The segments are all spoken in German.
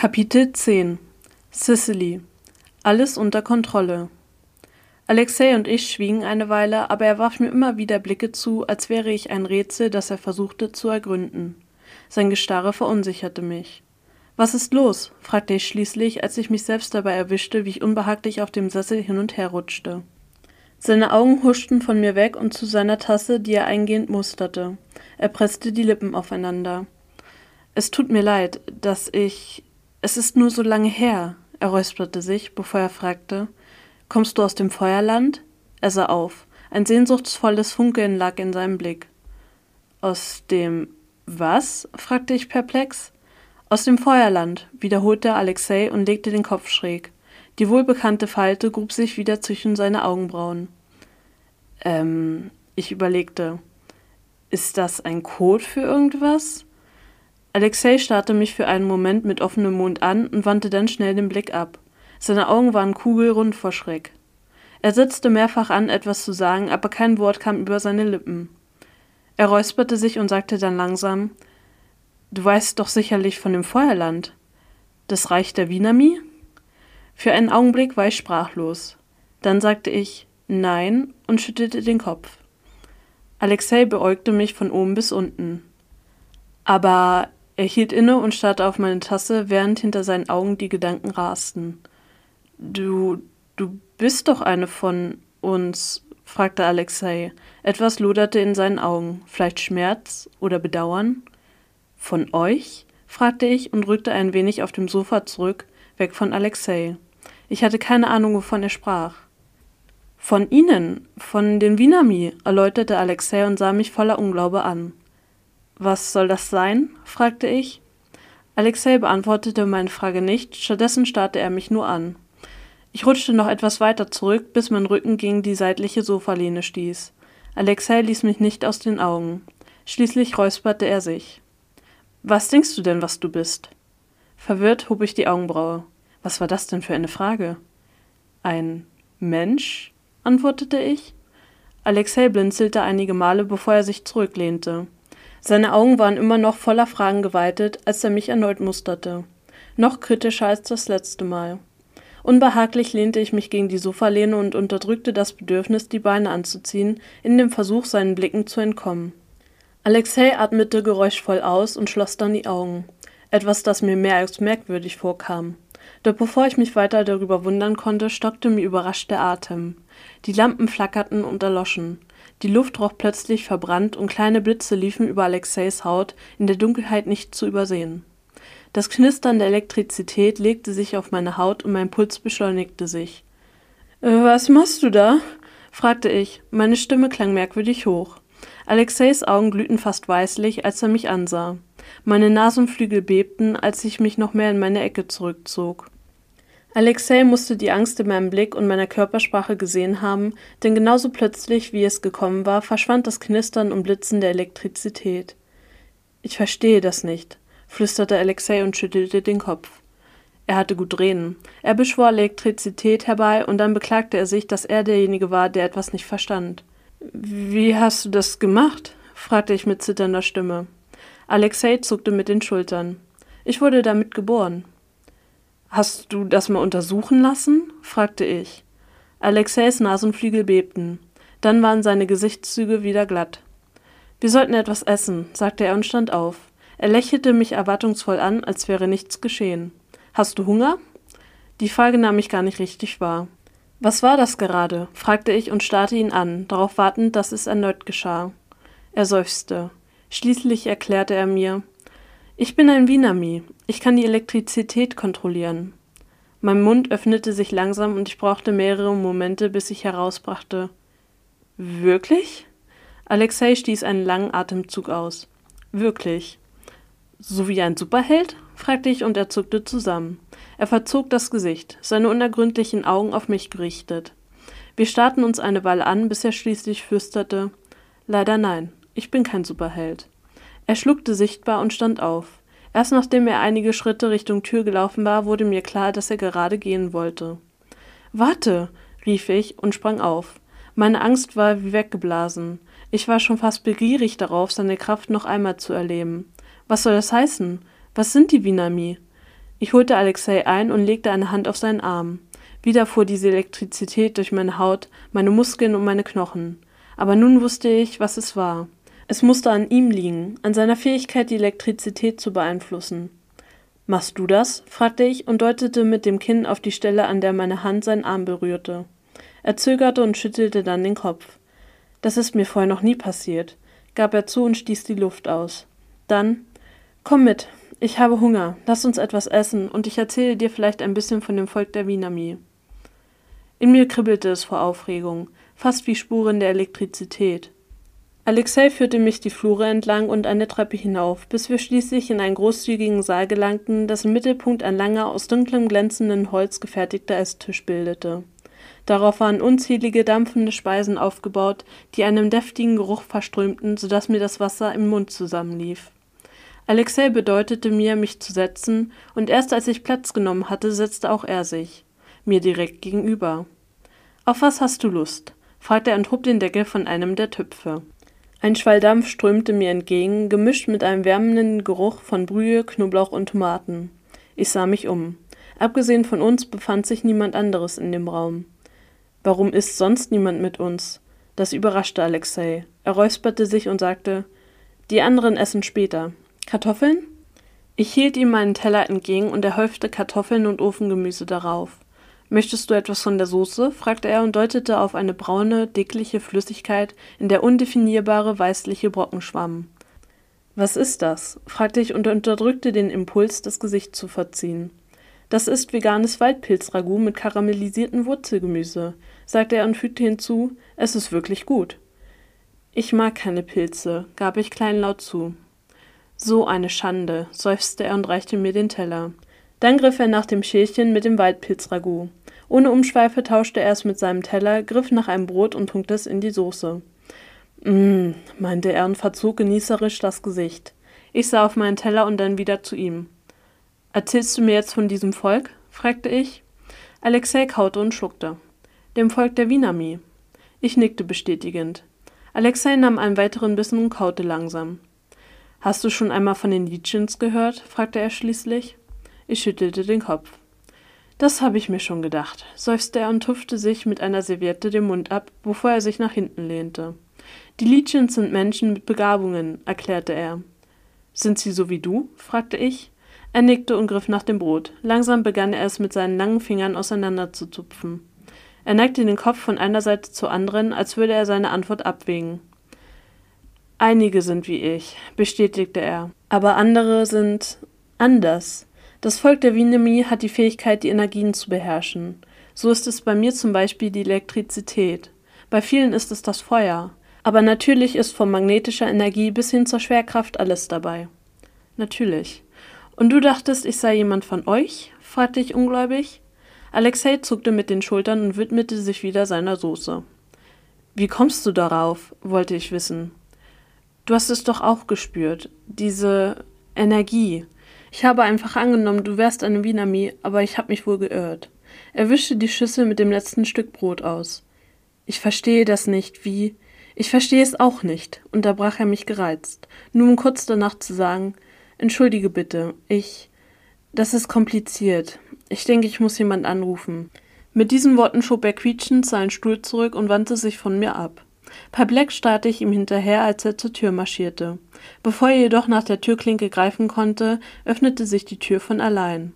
Kapitel 10 Sicily Alles unter Kontrolle Alexei und ich schwiegen eine Weile, aber er warf mir immer wieder Blicke zu, als wäre ich ein Rätsel, das er versuchte zu ergründen. Sein Gestarre verunsicherte mich. Was ist los? fragte ich schließlich, als ich mich selbst dabei erwischte, wie ich unbehaglich auf dem Sessel hin und her rutschte. Seine Augen huschten von mir weg und zu seiner Tasse, die er eingehend musterte. Er presste die Lippen aufeinander. Es tut mir leid, dass ich es ist nur so lange her, er räusperte sich, bevor er fragte. Kommst du aus dem Feuerland? Er sah auf. Ein sehnsuchtsvolles Funkeln lag in seinem Blick. Aus dem was? fragte ich perplex. Aus dem Feuerland, wiederholte Alexei und legte den Kopf schräg. Die wohlbekannte Falte grub sich wieder zwischen seine Augenbrauen. Ähm, ich überlegte. Ist das ein Code für irgendwas? Alexei starrte mich für einen Moment mit offenem Mund an und wandte dann schnell den Blick ab. Seine Augen waren kugelrund vor Schreck. Er setzte mehrfach an, etwas zu sagen, aber kein Wort kam über seine Lippen. Er räusperte sich und sagte dann langsam Du weißt doch sicherlich von dem Feuerland. Das Reich der Winami? Für einen Augenblick war ich sprachlos. Dann sagte ich Nein und schüttelte den Kopf. Alexei beäugte mich von oben bis unten. Aber er hielt inne und starrte auf meine Tasse, während hinter seinen Augen die Gedanken rasten. Du, du bist doch eine von uns, fragte Alexei. Etwas loderte in seinen Augen. Vielleicht Schmerz oder Bedauern? Von euch? fragte ich und rückte ein wenig auf dem Sofa zurück, weg von Alexei. Ich hatte keine Ahnung, wovon er sprach. Von Ihnen, von den Winami, erläuterte Alexei und sah mich voller Unglaube an. Was soll das sein? fragte ich. Alexei beantwortete meine Frage nicht, stattdessen starrte er mich nur an. Ich rutschte noch etwas weiter zurück, bis mein Rücken gegen die seitliche Sofalehne stieß. Alexei ließ mich nicht aus den Augen. Schließlich räusperte er sich. Was denkst du denn, was du bist? Verwirrt hob ich die Augenbraue. Was war das denn für eine Frage? Ein Mensch? antwortete ich. Alexei blinzelte einige Male, bevor er sich zurücklehnte. Seine Augen waren immer noch voller Fragen geweitet, als er mich erneut musterte. Noch kritischer als das letzte Mal. Unbehaglich lehnte ich mich gegen die Sofalehne und unterdrückte das Bedürfnis, die Beine anzuziehen, in dem Versuch, seinen Blicken zu entkommen. Alexei atmete geräuschvoll aus und schloss dann die Augen. Etwas, das mir mehr als merkwürdig vorkam. Doch bevor ich mich weiter darüber wundern konnte, stockte mir überrascht der Atem. Die Lampen flackerten und erloschen. Die Luft roch plötzlich verbrannt und kleine Blitze liefen über Alexeis Haut, in der Dunkelheit nicht zu übersehen. Das Knistern der Elektrizität legte sich auf meine Haut und mein Puls beschleunigte sich. Äh, was machst du da? fragte ich. Meine Stimme klang merkwürdig hoch. Alexeis Augen glühten fast weißlich, als er mich ansah. Meine Nasenflügel bebten, als ich mich noch mehr in meine Ecke zurückzog. Alexei musste die Angst in meinem Blick und meiner Körpersprache gesehen haben, denn genauso plötzlich, wie es gekommen war, verschwand das Knistern und Blitzen der Elektrizität. Ich verstehe das nicht, flüsterte Alexei und schüttelte den Kopf. Er hatte gut reden. Er beschwor Elektrizität herbei und dann beklagte er sich, dass er derjenige war, der etwas nicht verstand. Wie hast du das gemacht? fragte ich mit zitternder Stimme. Alexei zuckte mit den Schultern. Ich wurde damit geboren. Hast du das mal untersuchen lassen? fragte ich. Alexeis Nasenflügel bebten. Dann waren seine Gesichtszüge wieder glatt. Wir sollten etwas essen, sagte er und stand auf. Er lächelte mich erwartungsvoll an, als wäre nichts geschehen. Hast du Hunger? Die Frage nahm ich gar nicht richtig wahr. Was war das gerade? fragte ich und starrte ihn an, darauf wartend, dass es erneut geschah. Er seufzte. Schließlich erklärte er mir, ich bin ein Winami. Ich kann die Elektrizität kontrollieren. Mein Mund öffnete sich langsam und ich brauchte mehrere Momente, bis ich herausbrachte. Wirklich? Alexei stieß einen langen Atemzug aus. Wirklich. So wie ein Superheld? fragte ich und er zuckte zusammen. Er verzog das Gesicht, seine unergründlichen Augen auf mich gerichtet. Wir starrten uns eine Weile an, bis er schließlich flüsterte Leider nein, ich bin kein Superheld. Er schluckte sichtbar und stand auf. Erst nachdem er einige Schritte Richtung Tür gelaufen war, wurde mir klar, dass er gerade gehen wollte. Warte, rief ich und sprang auf. Meine Angst war wie weggeblasen. Ich war schon fast begierig darauf, seine Kraft noch einmal zu erleben. Was soll das heißen? Was sind die Winami? Ich holte Alexei ein und legte eine Hand auf seinen Arm. Wieder fuhr diese Elektrizität durch meine Haut, meine Muskeln und meine Knochen. Aber nun wusste ich, was es war. Es musste an ihm liegen, an seiner Fähigkeit, die Elektrizität zu beeinflussen. Machst du das? fragte ich und deutete mit dem Kinn auf die Stelle, an der meine Hand seinen Arm berührte. Er zögerte und schüttelte dann den Kopf. Das ist mir vorher noch nie passiert, gab er zu und stieß die Luft aus. Dann Komm mit, ich habe Hunger, lass uns etwas essen und ich erzähle dir vielleicht ein bisschen von dem Volk der Winami. In mir kribbelte es vor Aufregung, fast wie Spuren der Elektrizität. Alexei führte mich die Flure entlang und eine Treppe hinauf, bis wir schließlich in einen großzügigen Saal gelangten, dessen Mittelpunkt ein langer, aus dunklem glänzendem Holz gefertigter Esstisch bildete. Darauf waren unzählige dampfende Speisen aufgebaut, die einen deftigen Geruch verströmten, so dass mir das Wasser im Mund zusammenlief. Alexei bedeutete mir, mich zu setzen, und erst als ich Platz genommen hatte, setzte auch er sich, mir direkt gegenüber. Auf was hast du Lust? fragte er und hob den Deckel von einem der Töpfe. Ein Schwall Dampf strömte mir entgegen, gemischt mit einem wärmenden Geruch von Brühe, Knoblauch und Tomaten. Ich sah mich um. Abgesehen von uns befand sich niemand anderes in dem Raum. Warum ist sonst niemand mit uns? Das überraschte Alexei. Er räusperte sich und sagte, die anderen essen später. Kartoffeln? Ich hielt ihm meinen Teller entgegen und er häufte Kartoffeln und Ofengemüse darauf. Möchtest du etwas von der Soße? fragte er und deutete auf eine braune, dickliche Flüssigkeit, in der undefinierbare weißliche Brocken schwammen. Was ist das? fragte ich und unterdrückte den Impuls, das Gesicht zu verziehen. Das ist veganes Waldpilzragout mit karamellisiertem Wurzelgemüse, sagte er und fügte hinzu, es ist wirklich gut. Ich mag keine Pilze, gab ich kleinlaut zu. So eine Schande, seufzte er und reichte mir den Teller. Dann griff er nach dem Schälchen mit dem Waldpilzragout. Ohne Umschweife tauschte er es mit seinem Teller, griff nach einem Brot und tunkte es in die Soße. Mmm, meinte er und verzog genießerisch das Gesicht. Ich sah auf meinen Teller und dann wieder zu ihm. Erzählst du mir jetzt von diesem Volk? fragte ich. Alexei kaute und schluckte. Dem Volk der Winami. Ich nickte bestätigend. Alexei nahm einen weiteren Bissen und kaute langsam. Hast du schon einmal von den Lichens gehört? fragte er schließlich. Ich schüttelte den Kopf. Das habe ich mir schon gedacht, seufzte er und tupfte sich mit einer Serviette den Mund ab, bevor er sich nach hinten lehnte. Die Lichens sind Menschen mit Begabungen, erklärte er. Sind sie so wie du? fragte ich. Er nickte und griff nach dem Brot. Langsam begann er es mit seinen langen Fingern auseinanderzuzupfen. Er neigte den Kopf von einer Seite zur anderen, als würde er seine Antwort abwägen. Einige sind wie ich, bestätigte er, aber andere sind anders. Das Volk der Winemi hat die Fähigkeit, die Energien zu beherrschen. So ist es bei mir zum Beispiel die Elektrizität. Bei vielen ist es das Feuer. Aber natürlich ist von magnetischer Energie bis hin zur Schwerkraft alles dabei. Natürlich. Und du dachtest, ich sei jemand von euch? fragte ich ungläubig. Alexei zuckte mit den Schultern und widmete sich wieder seiner Soße. Wie kommst du darauf? wollte ich wissen. Du hast es doch auch gespürt, diese Energie. Ich habe einfach angenommen, du wärst eine Winami, aber ich habe mich wohl geirrt. Er wischte die Schüssel mit dem letzten Stück Brot aus. Ich verstehe das nicht, wie. Ich verstehe es auch nicht, unterbrach er mich gereizt, nur um kurz danach zu sagen, entschuldige bitte, ich. Das ist kompliziert. Ich denke, ich muss jemand anrufen. Mit diesen Worten schob er quietschend seinen Stuhl zurück und wandte sich von mir ab. Perplex starrte ich ihm hinterher, als er zur Tür marschierte. Bevor er jedoch nach der Türklinke greifen konnte, öffnete sich die Tür von allein.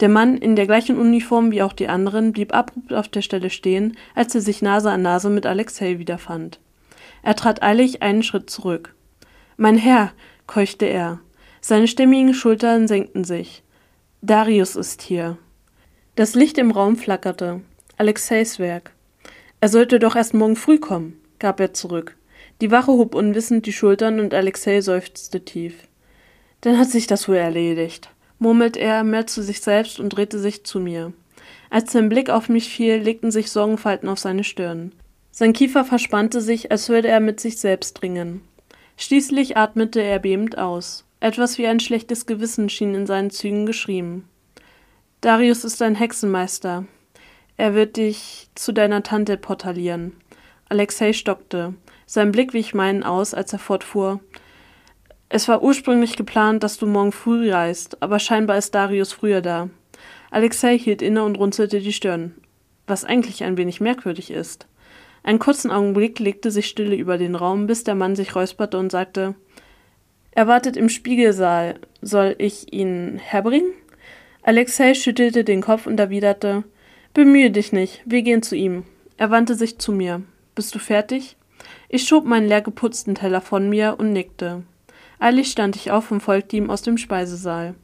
Der Mann, in der gleichen Uniform wie auch die anderen, blieb abrupt auf der Stelle stehen, als er sich Nase an Nase mit Alexei wiederfand. Er trat eilig einen Schritt zurück. Mein Herr, keuchte er. Seine stämmigen Schultern senkten sich. Darius ist hier. Das Licht im Raum flackerte. Alexeis Werk. Er sollte doch erst morgen früh kommen gab er zurück. Die Wache hob unwissend die Schultern und Alexei seufzte tief. Dann hat sich das wohl erledigt, murmelte er mehr zu sich selbst und drehte sich zu mir. Als sein Blick auf mich fiel, legten sich Sorgenfalten auf seine Stirn. Sein Kiefer verspannte sich, als würde er mit sich selbst ringen. Schließlich atmete er bebend aus. Etwas wie ein schlechtes Gewissen schien in seinen Zügen geschrieben. Darius ist ein Hexenmeister. Er wird dich zu deiner Tante portalieren. Alexei stockte. Sein Blick wich meinen aus, als er fortfuhr. Es war ursprünglich geplant, dass du morgen früh reist, aber scheinbar ist Darius früher da. Alexei hielt inne und runzelte die Stirn, was eigentlich ein wenig merkwürdig ist. Einen kurzen Augenblick legte sich Stille über den Raum, bis der Mann sich räusperte und sagte Er wartet im Spiegelsaal. Soll ich ihn herbringen? Alexei schüttelte den Kopf und erwiderte Bemühe dich nicht, wir gehen zu ihm. Er wandte sich zu mir. Bist du fertig? Ich schob meinen leer geputzten Teller von mir und nickte. Eilig stand ich auf und folgte ihm aus dem Speisesaal.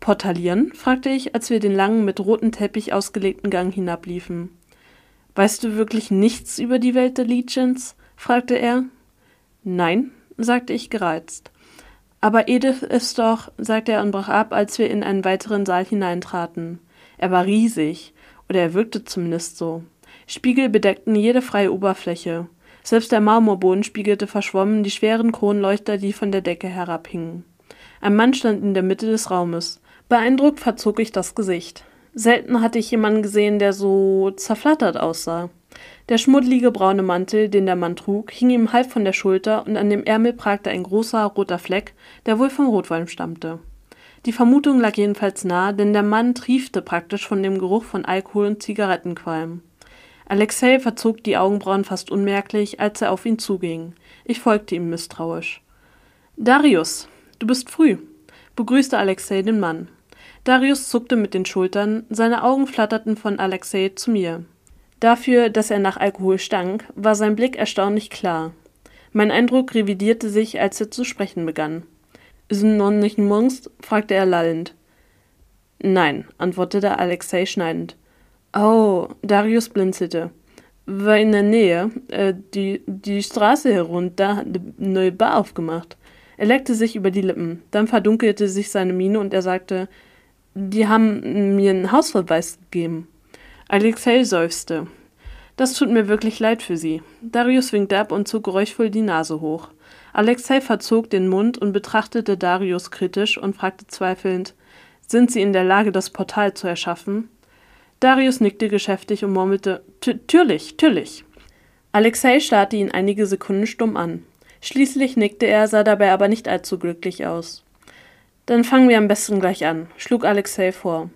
Portalieren? fragte ich, als wir den langen, mit rotem Teppich ausgelegten Gang hinabliefen. Weißt du wirklich nichts über die Welt der Legions? fragte er. Nein, sagte ich gereizt. Aber Edith ist doch, sagte er und brach ab, als wir in einen weiteren Saal hineintraten. Er war riesig, oder er wirkte zumindest so. Spiegel bedeckten jede freie Oberfläche. Selbst der Marmorboden spiegelte verschwommen die schweren Kronleuchter, die von der Decke herabhingen. Ein Mann stand in der Mitte des Raumes. Beeindruckt verzog ich das Gesicht. Selten hatte ich jemanden gesehen, der so zerflattert aussah. Der schmuddelige braune Mantel, den der Mann trug, hing ihm halb von der Schulter und an dem Ärmel pragte ein großer roter Fleck, der wohl vom Rotwein stammte. Die Vermutung lag jedenfalls nahe, denn der Mann triefte praktisch von dem Geruch von Alkohol und Zigarettenqualm. Alexei verzog die Augenbrauen fast unmerklich, als er auf ihn zuging. Ich folgte ihm misstrauisch. Darius, du bist früh, begrüßte Alexei den Mann. Darius zuckte mit den Schultern, seine Augen flatterten von Alexei zu mir. Dafür, dass er nach Alkohol stank, war sein Blick erstaunlich klar. Mein Eindruck revidierte sich, als er zu sprechen begann. Ist noch nicht Monst? fragte er lallend. Nein, antwortete Alexei schneidend. Oh, Darius blinzelte. War in der Nähe, äh, die, die Straße herunter, hat eine neue Bar aufgemacht. Er leckte sich über die Lippen. Dann verdunkelte sich seine Miene und er sagte, die haben mir einen Hausverweis gegeben. Alexei seufzte. Das tut mir wirklich leid für Sie. Darius winkte ab und zog geräuschvoll die Nase hoch. Alexei verzog den Mund und betrachtete Darius kritisch und fragte zweifelnd: Sind Sie in der Lage, das Portal zu erschaffen? Darius nickte geschäftig und murmelte: Türlich, türlich. Alexei starrte ihn einige Sekunden stumm an. Schließlich nickte er, sah dabei aber nicht allzu glücklich aus. Dann fangen wir am besten gleich an, schlug Alexei vor.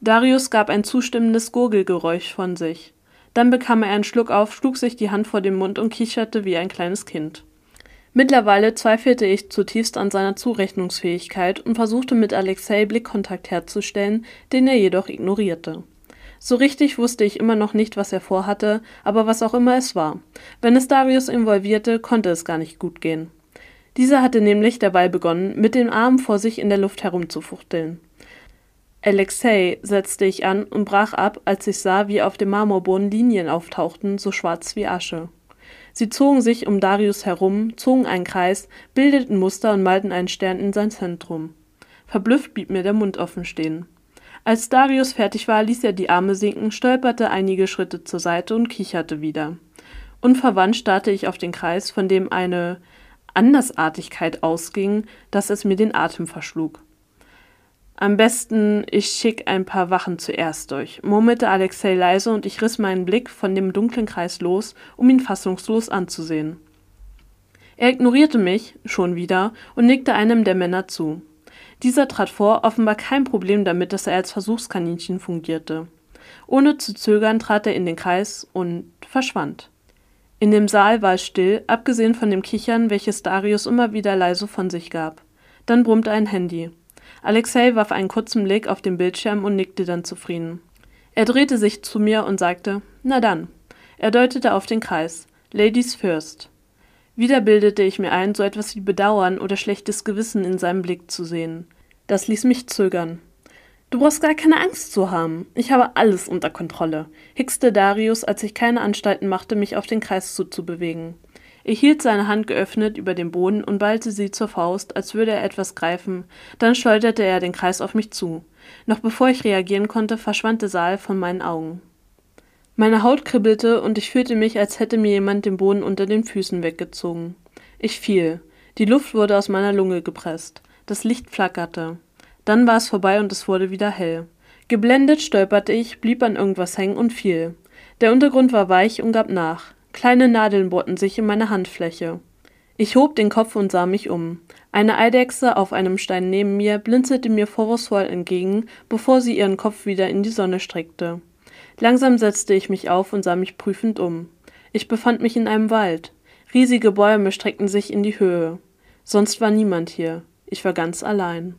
Darius gab ein zustimmendes Gurgelgeräusch von sich. Dann bekam er einen Schluck auf, schlug sich die Hand vor den Mund und kicherte wie ein kleines Kind. Mittlerweile zweifelte ich zutiefst an seiner Zurechnungsfähigkeit und versuchte mit Alexei Blickkontakt herzustellen, den er jedoch ignorierte. So richtig wusste ich immer noch nicht, was er vorhatte, aber was auch immer es war. Wenn es Darius involvierte, konnte es gar nicht gut gehen. Dieser hatte nämlich dabei begonnen, mit den Armen vor sich in der Luft herumzufuchteln. Alexei setzte ich an und brach ab, als ich sah, wie auf dem Marmorboden Linien auftauchten, so schwarz wie Asche. Sie zogen sich um Darius herum, zogen einen Kreis, bildeten Muster und malten einen Stern in sein Zentrum. Verblüfft blieb mir der Mund offen stehen. Als Darius fertig war, ließ er die Arme sinken, stolperte einige Schritte zur Seite und kicherte wieder. Unverwandt starrte ich auf den Kreis, von dem eine Andersartigkeit ausging, dass es mir den Atem verschlug. Am besten, ich schick ein paar Wachen zuerst durch, murmelte Alexei leise und ich riss meinen Blick von dem dunklen Kreis los, um ihn fassungslos anzusehen. Er ignorierte mich, schon wieder, und nickte einem der Männer zu. Dieser trat vor, offenbar kein Problem damit, dass er als Versuchskaninchen fungierte. Ohne zu zögern trat er in den Kreis und verschwand. In dem Saal war es still, abgesehen von dem Kichern, welches Darius immer wieder leise von sich gab. Dann brummte ein Handy. Alexei warf einen kurzen Blick auf den Bildschirm und nickte dann zufrieden. Er drehte sich zu mir und sagte: Na dann. Er deutete auf den Kreis. Ladies first. Wieder bildete ich mir ein, so etwas wie Bedauern oder schlechtes Gewissen in seinem Blick zu sehen. Das ließ mich zögern. Du brauchst gar keine Angst zu haben. Ich habe alles unter Kontrolle, hickste Darius, als ich keine Anstalten machte, mich auf den Kreis zuzubewegen. Er hielt seine Hand geöffnet über den Boden und ballte sie zur Faust, als würde er etwas greifen, dann schleuderte er den Kreis auf mich zu. Noch bevor ich reagieren konnte, verschwand der Saal von meinen Augen. Meine Haut kribbelte und ich fühlte mich, als hätte mir jemand den Boden unter den Füßen weggezogen. Ich fiel. Die Luft wurde aus meiner Lunge gepresst. Das Licht flackerte. Dann war es vorbei und es wurde wieder hell. Geblendet stolperte ich, blieb an irgendwas hängen und fiel. Der Untergrund war weich und gab nach. Kleine Nadeln bohrten sich in meine Handfläche. Ich hob den Kopf und sah mich um. Eine Eidechse auf einem Stein neben mir blinzelte mir vorwurfsvoll entgegen, bevor sie ihren Kopf wieder in die Sonne streckte. Langsam setzte ich mich auf und sah mich prüfend um. Ich befand mich in einem Wald. Riesige Bäume streckten sich in die Höhe. Sonst war niemand hier. Ich war ganz allein.